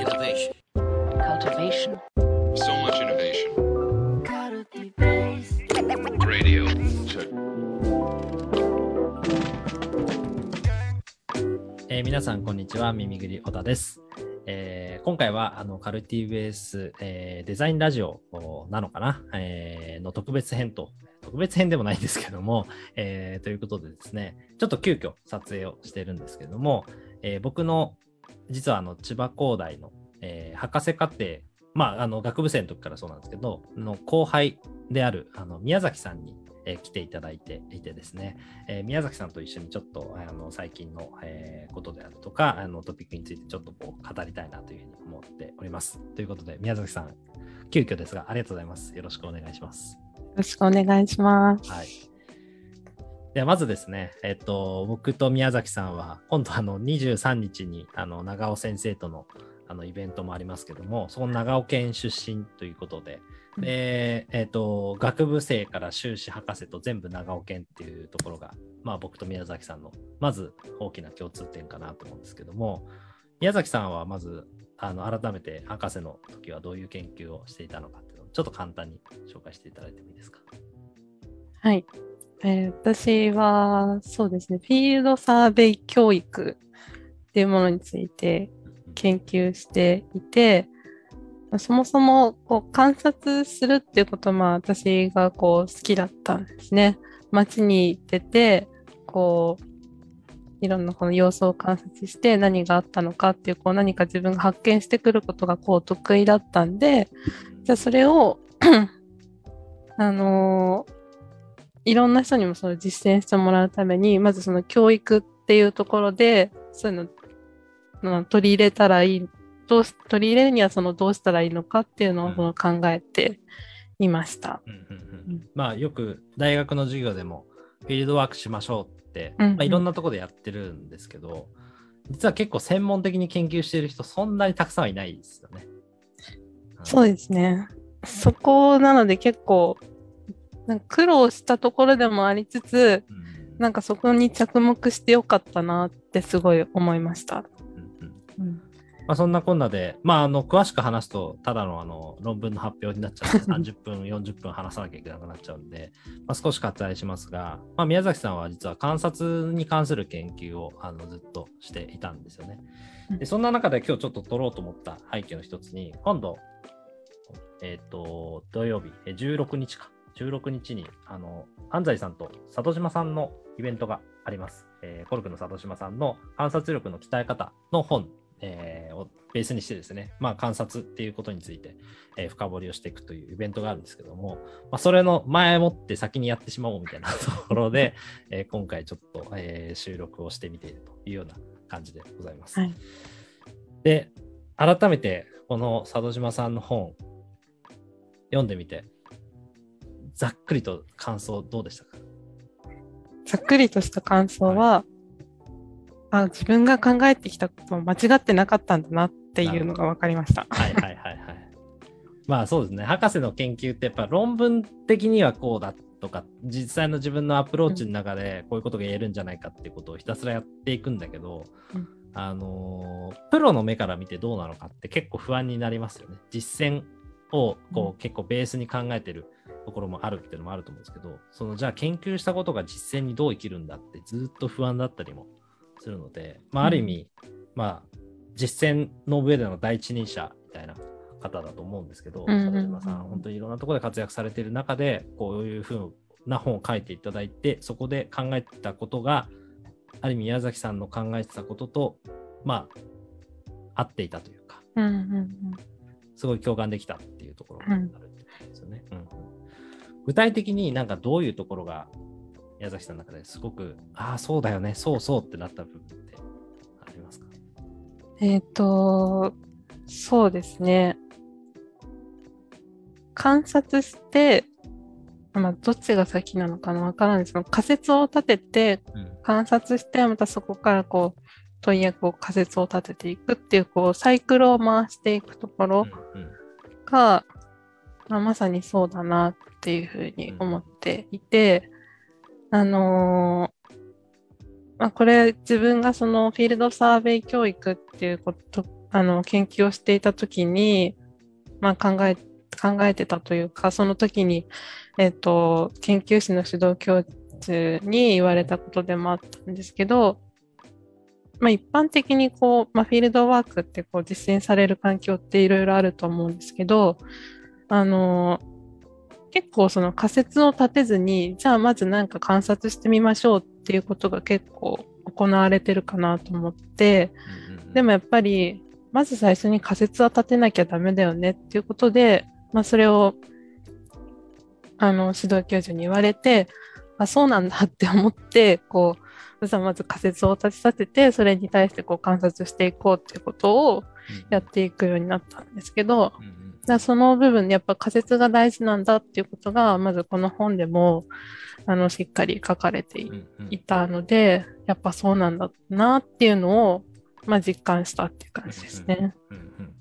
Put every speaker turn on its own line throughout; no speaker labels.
Innovation.
cultivation,
So much innovation. Radio. Check.
えー皆さん、こんにちは。耳ぐり小田です。えー今回はあのカルティベース、えーデザインラジオなのかな、えーの特別編と、特別編でもないんですけども、えーということでですね、ちょっと急遽撮影をしてるんですけども、えー僕の実はあの千葉工大の、えー博士課程、まあ、あの学部生の時からそうなんですけど、の後輩であるあの宮崎さんに、えー来ていただいていてですね、えー宮崎さんと一緒にちょっとあの最近の、えーことであるとかあのトピックについてちょっとこう語りたいなというふうに思っております。ということで宮崎さん急遽ですがありがとうございます。よろしくお願いします。
よろしくお願いします。
はい。ではまずですね、えっと、僕と宮崎さんは、今度あの23日にあの長尾先生とのあのイベントもありますけども、その長尾県出身ということで、で、えっと、学部生から修士博士と全部長尾県っていうところが、まあ僕と宮崎さんの、まず大きな共通点かなと思うんですけども、宮崎さんはまず、あの改めて博士の時はどういう研究をしていたのかっていうのをちょっと簡単に紹介していただいてもいいですか？
はい。えー私は、そうですね、フィールドサーベイ教育っていうものについて研究していて、そもそもこう観察するっていうことは、私がこう好きだったんですね。街に出て、こう、いろんなこの様子を観察して何があったのかっていう、こう何か自分が発見してくることがこう得意だったんで、じゃあそれを あのーいろんな人にもその実践してもらうために、まずその教育っていうところで、そういうの、まあ取り入れたらいい、どうし取り入れるにはそのどうしたらいいのかっていうのをその考えていました。
うんうんう
うんん
まあよく大学の授業でもフィールドワークしましょうって、
うんうん
まあ、いろんなところでやってるんですけど実は結構専門的に研究している人そんなにたくさんはいないですよね。
そう
で
ですね。そこなので結構、なんか苦労したところでもありつつ、
す。
なんかそこに着目してよかったなってすごい思いました。
うんうん
うん
まあ、そんなこんなで、まあ、あの詳しく話すとただのあの論文の発表になっちゃうんで30分40分話さなきゃいけなくなっちゃうんで、まあ、少し割愛しますが、まあ、宮崎さんは実は観察に関する研究をあのずっとしていたんですよね。でそんな中で今日ちょっと取ろうと思った背景の一つに今度、えっ、と土曜日え16日か16日にあの安西さんと里島さんのイベントがあります。えーコルクの里島さんの観察力の鍛え方の本、えーをベースにしてですね、まあ、観察っていうことについて、えー深掘りをしていくというイベントがあるんですけども、まあ、それの前もって先にやってしまおうみたいなところで、えー今回ちょっと、えー収録をしてみているというような感じでございます。
はい
で、改めてこの佐渡島さんの本読んでみて、ざっくりと感想どうでしたか？
ざっくりとした感想は、あ自分が考えてきたことも間違ってなかったんだなっていうのが分かりました。
はいはいはいはい。まあそうですね。博士の研究ってやっぱ論文的にはこうだとか、実際の自分のアプローチの中でこういうことが言えるんじゃないかっていうことをひたすらやっていくんだけど、
うん
あのープロの目から見てどうなのかって結構不安になりますよね。実践をこう結構ベースに考えてるところもあるっていうのもあると思うんですけど、そのじゃあ研究したことが実践にどう生きるんだってずっと不安だったりもするので、まあある意味、まあ実践の上での第一人者みたいな方だと思うんですけど、
う
島さん、本当にいろんなところで活躍されている中で、こういうふうな本を書いていただいて、そこで考えてたことが、ある意味宮崎さんの考えてたことと、まあ、合っていたというか、
うんうんうん。
すごい共感できたっていうところがあるってことですよね。うんうん。具体的になんかどういうところが宮崎さんの中ですごく、ああ、そうだよね、そうそうってなった部分ってありますか？
えっ、と、そうですね。観察して、まあ、どっちが先なのかなわからないです。けど、仮説を立てて、
うん。
観察して、またそこからこう、問い役を仮説を立てていくっていう、こう、サイクルを回していくところが、まあ、まさにそうだなっていうふうに思っていて、あのーまあ、これ自分がそのフィールドサーベイ教育っていうことあの、研究をしていたときに、まあ考え、考えてたというか、その時に、えっ、と、研究室の指導教授に言われたことでもあったんですけど、まあ一般的にこう、まあフィールドワークってこう実践される環境っていろいろあると思うんですけど、あの、結構その仮説を立てずに、じゃあまずなんか観察してみましょうっていうことが結構行われてるかなと思って、でもやっぱり、まず最初に仮説は立てなきゃダメだよねっていうことで、まあそれを、あの、指導教授に言われて、あ、そうなんだって思って、こう、じゃあまず仮説を立てさせて、それに対してこう観察していこうってことをやっていくようになったんですけど、
うんうん。
だその部分でやっぱ仮説が大事なんだっていうことが、まずこの本でも、あの、しっかり書かれてい
うんうん。
いたので、やっぱそうなんだなっていうのを、まあ実感したっていう感じですね。
うんうん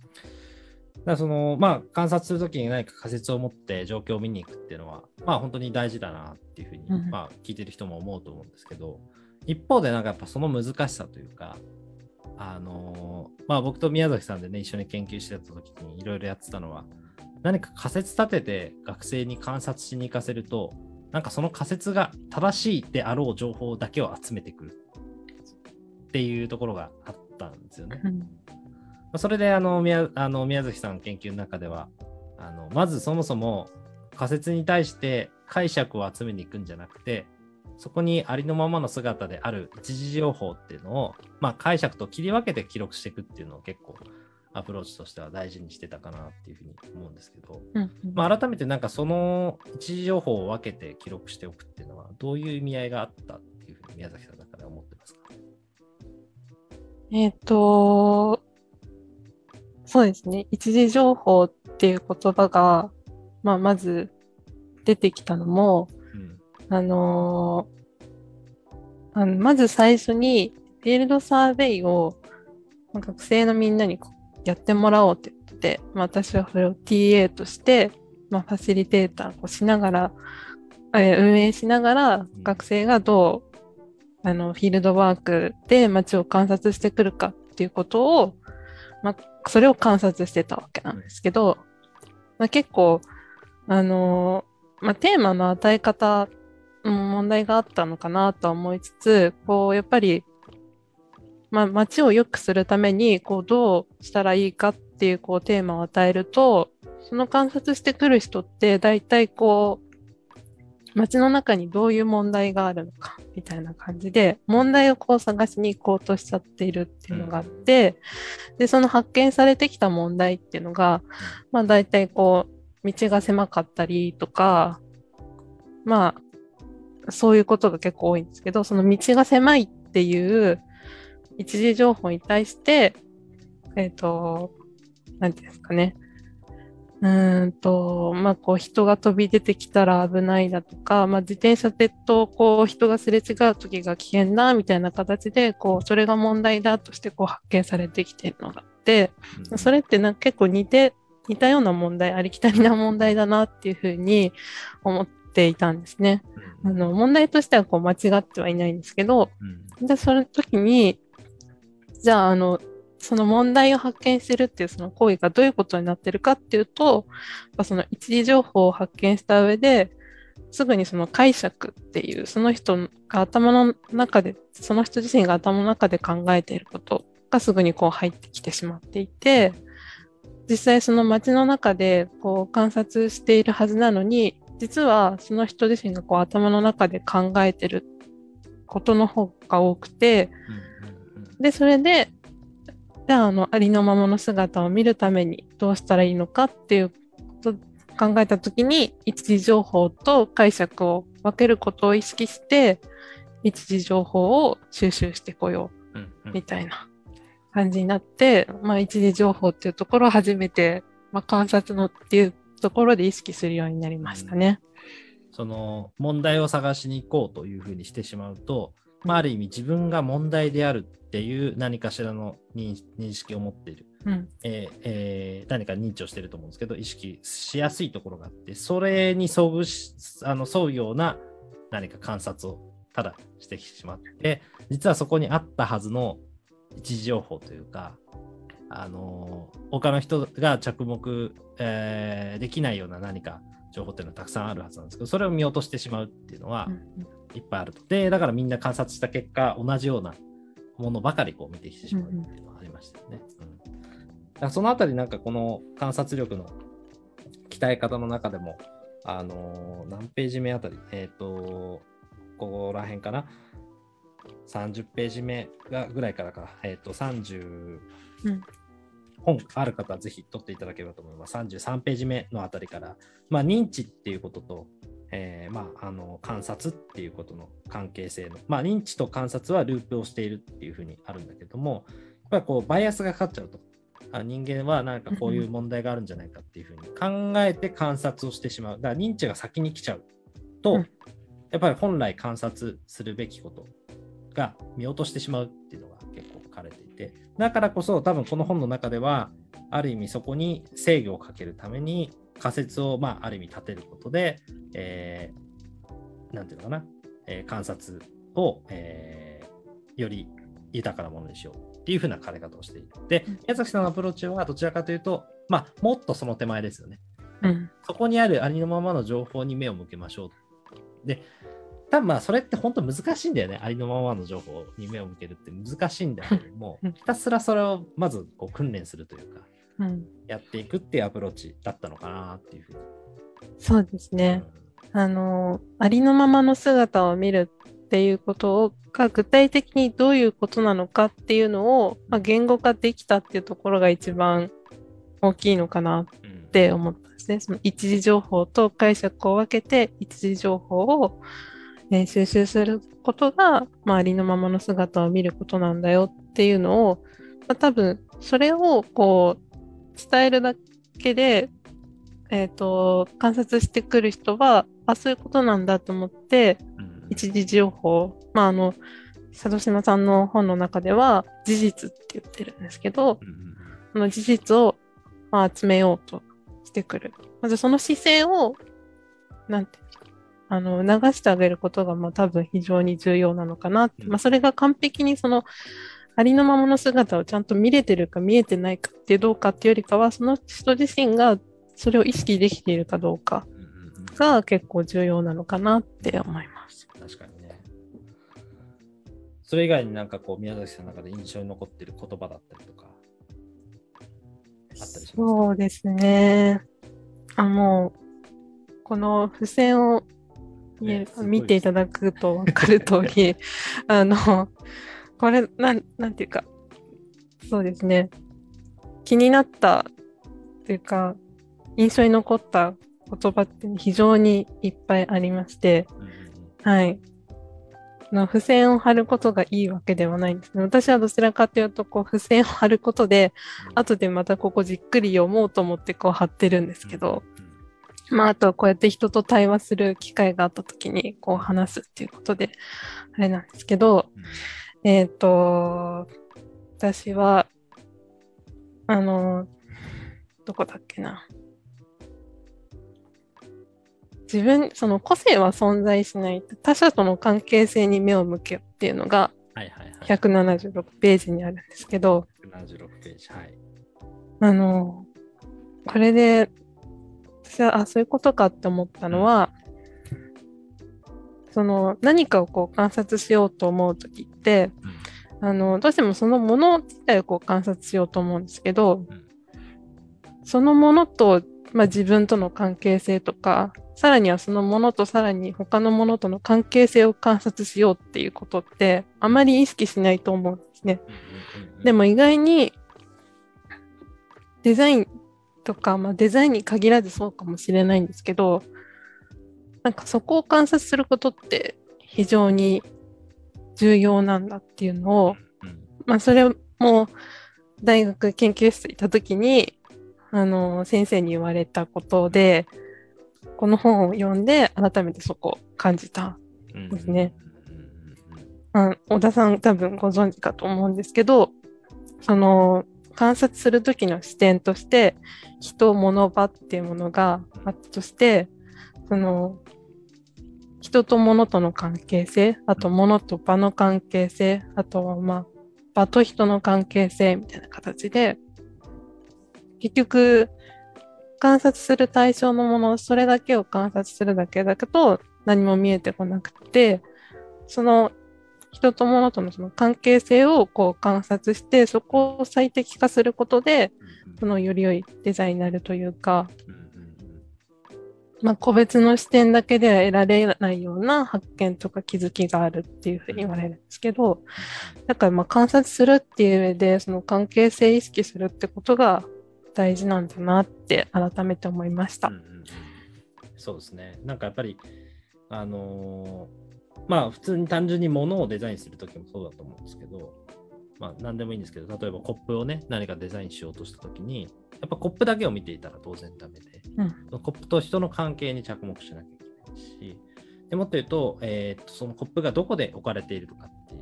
だからそのまあ観察するときに何か仮説を持って状況を見に行くっていうのはまあ本当に大事だなっていうふうに、
うん。
まあ聞いてる人も思うと思うんですけど一方でなんかやっぱその難しさというかあのまあ僕と宮崎さんでね一緒に研究してた時にいろいろやってたのは何か仮説立てて学生に観察しに行かせるとなんかその仮説が正しいであろう情報だけを集めてくるっていうところがあったんですよね。それであの宮あの宮崎さんの研究の中ではあのまずそもそも仮説に対して解釈を集めに行くんじゃなくてそこにありのままの姿である一時情報っていうのを、まあ、解釈と切り分けて記録していくっていうのを結構アプローチとしては大事にしてたかなっていうふうに思うんですけど、
うんうん
まあ、改めてなんかその一時情報を分けて記録しておくっていうのはどういう意味合いがあったっていうふうに宮崎さんの中では思ってますか？
えっ、と、そうですね。一時情報っていう言葉が、まあ、まず出てきたのも、
うん
あのーあのまず最初に、フィールドサーベイを学生のみんなにやってもらおうって言って、まあ、私はそれを TA として、まあ、ファシリテーターをしながら、えー運営しながら、学生がどう、あの、フィールドワークで街を観察してくるかっていうことを、まあ、それを観察してたわけなんですけど、まあ、結構、あのーまあ、テーマの与え方問題があったのかなと思いつつ、こう、やっぱり、まあ、街を良くするために、こう、どうしたらいいかっていう、こう、テーマを与えると、その観察してくる人って、大体こう、街の中にどういう問題があるのか、みたいな感じで、問題をこう探しに行こうとしちゃっているっていうのがあって、で、その発見されてきた問題っていうのが、まあ大体こう、道が狭かったりとか、まあ、そういうことが結構多いんですけど、その道が狭いっていう一時情報に対して、えっ、と、なんていうんですかね。うーんと、まあ、こう人が飛び出てきたら危ないだとか、まあ、自転車でと、こう人がすれ違う時が危険だ、みたいな形で、こう、それが問題だとして、こう発見されてきているのがあって、それってなんか結構似て、似たような問題、ありきたりな問題だなっていうふうに思っていたんですね。あの、問題としてはこう間違ってはいないんですけど、
うん
で、その時に、じゃあ、あの、その問題を発見してるっていうその行為がどういうことになってるかっていうと、その一時情報を発見した上で、すぐにその解釈っていう、その人が頭の中で、その人自身が頭の中で考えていることがすぐにこう入ってきてしまっていて、実際その街の中でこう観察しているはずなのに、実はその人自身がこう頭の中で考えてることの方が多くて、で、それで、じゃあ、あの、ありのままの姿を見るためにどうしたらいいのかっていうこと考えたときに、一時情報と解釈を分けることを意識して、一時情報を収集してこよ
う
みたいな感じになって、まあ、一時情報っていうところを初めて、まあ、観察のっていうところで意識するようになりましたね。
その問題を探しに行こうというふうにしてしまうと、まあ、ある意味自分が問題であるっていう何かしらの認認識を持っている、
うん。
えーえー何か認知をしていると思うんですけど意識しやすいところがあってそれに遭遇しあの沿うような何か観察をただしてしまって実はそこにあったはずの一時情報というかあの他の人が着目、えーできないような何か情報っていうのはたくさんあるはずなんですけど、それを見落としてしまうっていうのは
うん
いっぱいあると。で、だからみんな観察した結果、同じようなものばかりこう見てきてしまうっていうのはありましたよね。うんだからそのあたりなんかこの観察力の鍛え方の中でも、あのー何ページ目あたり、えっ、と、ここら辺かな。30ページ目がぐらいからか、えっ、と、30、
うん
本ある方はぜひ取っていただければと思います。33ページ目のあたりから、まあ、認知っていうことと、えーまあ、あの観察っていうことの関係性の、まあ、認知と観察はループをしているっていうふうにあるんだけども、やっぱりこうバイアスがかかっちゃうと、あ人間はなんかこういう問題があるんじゃないかっていうふうに考えて観察をしてしまう。だから認知が先に来ちゃうと、
うん。
やっぱり本来観察するべきことが見落としてしまうっていうのが結構書かれていて、だからこそ多分この本の中では、ある意味そこに制御をかけるために仮説をまあある意味立てることで、えーなんていうのかな、えー観察を、えーより豊かなものにしようっていうふうな書かれ方をしている。で
うん、
宮崎さんのアプローチはどちらかというと、まあ、もっとその手前ですよね。
うん
そこにあるありのままの情報に目を向けましょう。で、多分まあそれって本当難しいんだよね。ありのままの情報に目を向けるって難しいんだけども
うん、
ひたすらそれをまずこう訓練するというか、
うん
やっていくっていうアプローチだったのかなっていうふうに。
そうですね。あの、ありのままの姿を見るっていうことをが具体的にどういうことなのかっていうのを、まあ、言語化できたっていうところが一番大きいのかなっ
うんうん
て思ったんですね。その一時情報と解釈を分けて一時情報を、ね、収集することが、まあ、ありのままの姿を見ることなんだよっていうのを、まあ、多分それをこう伝えるだけで、えっ、と、観察してくる人は、あ、そういうことなんだと思って、
うん
一時情報、まあ、あの、佐渡島さんの本の中では、事実って言ってるんですけど、その事実を、まあ、集めようとしてくる。まずその姿勢を、なんてあの、流してあげることが、まあ、多分非常に重要なのかなまあ、それが完璧にその、ありのままの姿をちゃんと見れてるか見えてないかってどうかっていうよりかは、その人自身がそれを意識できているかどうかが結構重要なのかなって思います。
確かにね。それ以外になんかこう宮崎さんの中で印象に残ってる言葉だったりとか、あったりしますか？
そうですね。あ、もう、この付箋を
ね
見ていただくと分かる通り、あの、これ、なん、なんていうか、そうですね。気になったっていうか、印象に残った言葉って非常にいっぱいありまして、
うんうんうん
はい。あの付箋を貼ることがいいわけではないんですね。私はどちらかというと、こう、付箋を貼ることで、後でまたここじっくり読もうと思ってこう貼ってるんですけど、まあ、あとはこうやって人と対話する機会があった時にこう話すっていうことで、あれなんですけど、
うん
えっ、と、私は、あの、どこだっけな。自分、その個性は存在しない。他者との関係性に目を向けようっていうのが
はいはいはい。
176ページにあるんですけど、
176ページ。はい。
あの、これで、私は、あ、そういうことかって思ったのは、その、何かをこう観察しようと思うときって、あの、どうしてもそのもの自体をこう観察しようと思うんですけど、
うん
そのものと、まあ、自分との関係性とか、さらにはそのものとさらに他のものとの関係性を観察しようっていうことって、あまり意識しないと思うんですね。でも意外にデザインとか、まあ、デザインに限らずそうかもしれないんですけど、なんかそこを観察することって非常に重要なんだっていうのを、
うん
まあそれも大学研究室いた時に、あの、先生に言われたことで、この本を読んで改めてそこを感じた
うん
ですね。小田さん多分ご存知かと思うんですけど、その観察する時の視点として、人、物、場っていうものがあったとして、その人と物との関係性、あと物と場の関係性、あとはまあ場と人の関係性みたいな形で、結局、観察する対象のもの、それだけを観察するだけだけど、何も見えてこなくて、その人と物とのその関係性をこう観察して、そこを最適化することで、そのより良いデザインになるというか、まあ、個別の視点だけでは得られないような発見とか気づきがあるっていうふうに言われるんですけど、だからまあ観察するっていう上で、その関係性意識するってことが大事なんだなって改めて思いました
うん。うんうんそうですね。なんかやっぱり、あのーまあ普通に単純に物をデザインするときもそうだと思うんですけど、まあ何でもいいんですけど、例えばコップをね、何かデザインしようとしたときに、やっぱコップだけを見ていたら当然ダメで、
うん。
コップと人の関係に着目しなきゃいけないし、でもっと言うと、えーっと、そのコップがどこで置かれているのかっていう、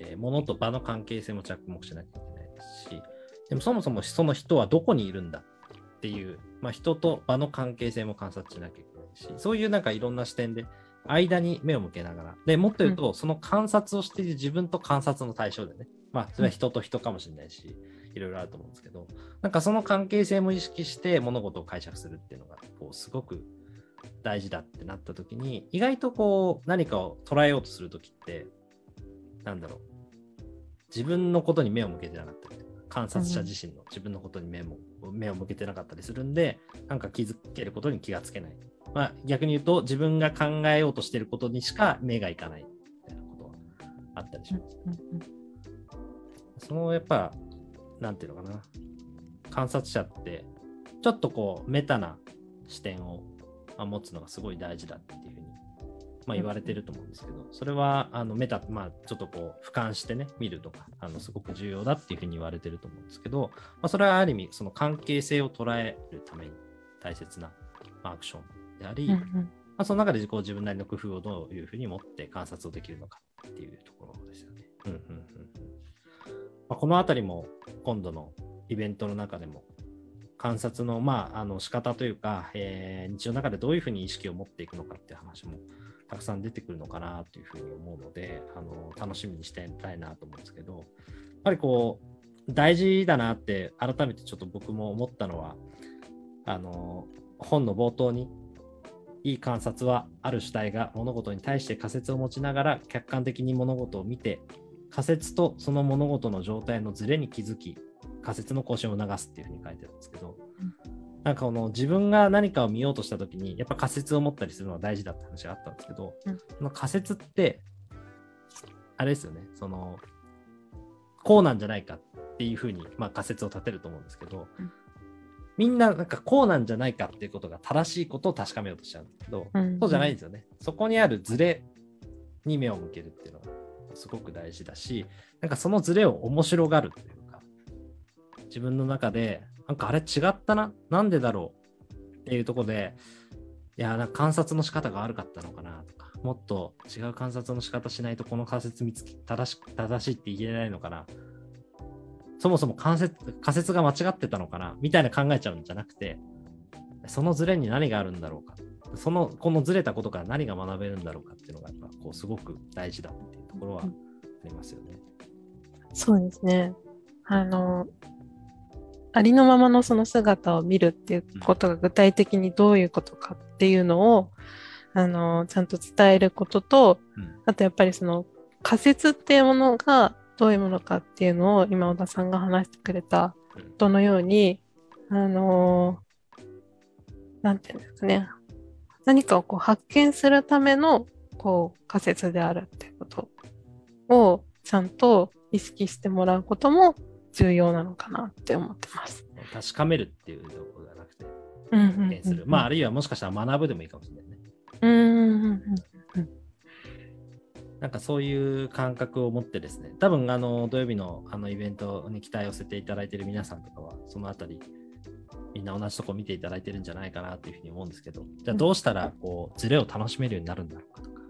えー物と場の関係性も着目しなきゃいけないですし、でもそもそもその人はどこにいるんだっていう、まあ、人と場の関係性も観察しなきゃいけないし、そういうなんかいろんな視点で、間に目を向けながら、でもっと言うと、その観察をしている自分と観察の対象でね、まあ、それは人と人かもしれないし、いろいろあると思うんですけど、なんかその関係性も意識して物事を解釈するっていうのが、こう、すごく大事だってなった時に、意外とこう、何かを捉えようとする時って、なんだろう、自分のことに目を向けてなかったりとか、観察者自身の自分のことに目も、目を向けてなかったりするんで、なんか気づけることに気がつけない。まあ、逆に言うと、自分が考えようとしてることにしか目がいかないみたいなことはあったりします。そのやっぱ、なんていうのかな、観察者って、ちょっとこう、メタな視点を持つのがすごい大事だっていうふうに、まあ、言われてると思うんですけど、それはあのメタ、まあ、ちょっとこう、俯瞰してね、見るとか、あのすごく重要だっていうふうに言われてると思うんですけど、まあ、それはある意味、その関係性を捉えるために大切なアクションであり、
うん
まあ、その中でこう自分なりの工夫をどういうふうに持って観察をできるのかっていうところですよね。うんうんうんうんまあ、このあたりも今度のイベントの中でも観察のまああの仕方というか、えー日常の中でどういうふうに意識を持っていくのかっていう話もたくさん出てくるのかなというふうに思うのであの楽しみにしていたいなと思うんですけどやっぱりこう大事だなって改めてちょっと僕も思ったのはあの本の冒頭にいい観察はある主体が物事に対して仮説を持ちながら客観的に物事を見て仮説とその物事の状態のズレに気づき仮説の更新を促すっていうふうに書いてあるんですけど、なんかこの自分が何かを見ようとした時にやっぱ仮説を持ったりするのは大事だって話があったんですけど、
うん。
その仮説ってあれですよねそのこうなんじゃないかっていうふうに、まあ、仮説を立てると思うんですけど、
うん
みんななんかこうなんじゃないかっていうことが正しいことを確かめようとしちゃうんですけど、
うん
そうじゃないんですよね。そこにあるズレに目を向けるっていうのがすごく大事だし、なんかそのズレを面白がるというか、自分の中で、なんかあれ違ったな、なんでだろうっていうところで、いや、なんか観察の仕方が悪かったのかなとか、もっと違う観察の仕方しないとこの仮説見つけ正し正しいって言えないのかな。そもそも関説仮説が間違ってたのかな？みたいな考えちゃうんじゃなくて、そのズレに何があるんだろうか？その、このずれたことから何が学べるんだろうかっていうのが、やっぱこう、すごく大事だっていうところはありますよね。
そうですね。あの、ありのままのその姿を見るっていうことが具体的にどういうことかっていうのを、あの、ちゃんと伝えることと、
うん。
あとやっぱりその仮説っていうものがどういうものかっていうのを今小田さんが話してくれた
うん
どのように、あのなんていうんですかね。何かをこう発見するためのこう仮説であるっていうことをちゃんと意識してもらうことも重要なのかなって思ってます。
確かめるっていうところじゃなくて、
うんうん
発見する。まあ、あるいはもしかしたら学ぶでもいいかもしれないね。
うんうんうん
なんかそういう感覚を持ってですね、多分あの土曜日のあのイベントに期待を寄せていただいている皆さんとかは、そのあたり、みんな同じとこ見ていただいてるんじゃないかなというふうに思うんですけど、じゃあどうしたらこうズレを楽しめるようになるんだろうかとか、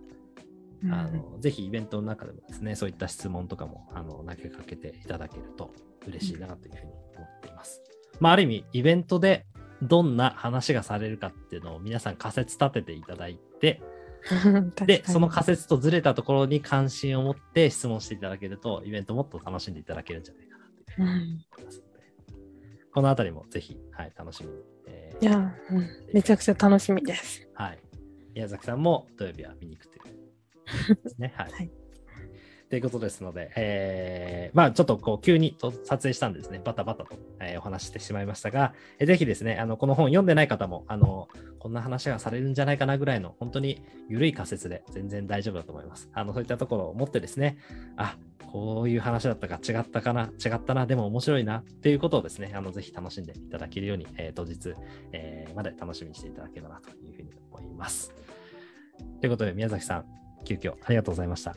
うん
あのぜひイベントの中でもですね、そういった質問とかもあの投げかけていただけると嬉しいなというふうに思っています。まあ、ある意味、イベントでどんな話がされるかっていうのを皆さん仮説立てていただいて、で、その仮説とずれたところに関心を持って質問していただけると、イベントもっと楽しんでいただけるんじゃないかなと思いますので、このあたりもぜひ、はい、楽しみに。えー
いや、うん、めちゃくちゃ楽しみです。
はい。宮崎さんも土曜日は見に行くというですね。はい。
はい
ということですので、えーまあちょっとこう急にと撮影したんでですね、バタバタと、えーお話ししてしまいましたが、えーぜひですね、あのこの本読んでない方も、あのこんな話がされるんじゃないかなぐらいの、本当に緩い仮説で全然大丈夫だと思います。あのそういったところを持ってですね、あこういう話だったか違ったかな、違ったな、でも面白いなっていうことをですね、あのぜひ楽しんでいただけるように、えー当日、えーまで楽しみにしていただければなというふうに思います。ということで、宮崎さん、急遽ありがとうございました。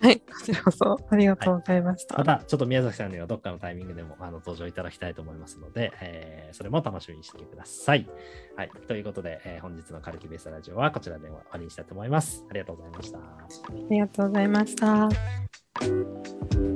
はい、こちらこそありがとうございました。
また、ちょっと宮崎さんにはどっかのタイミングでもあの登場いただきたいと思いますので、えーそれも楽しみにしてください。はい、ということで、えー本日のカルキベースラジオはこちらで終わりにしたいと思います。ありがとうございました。
ありがとうございました。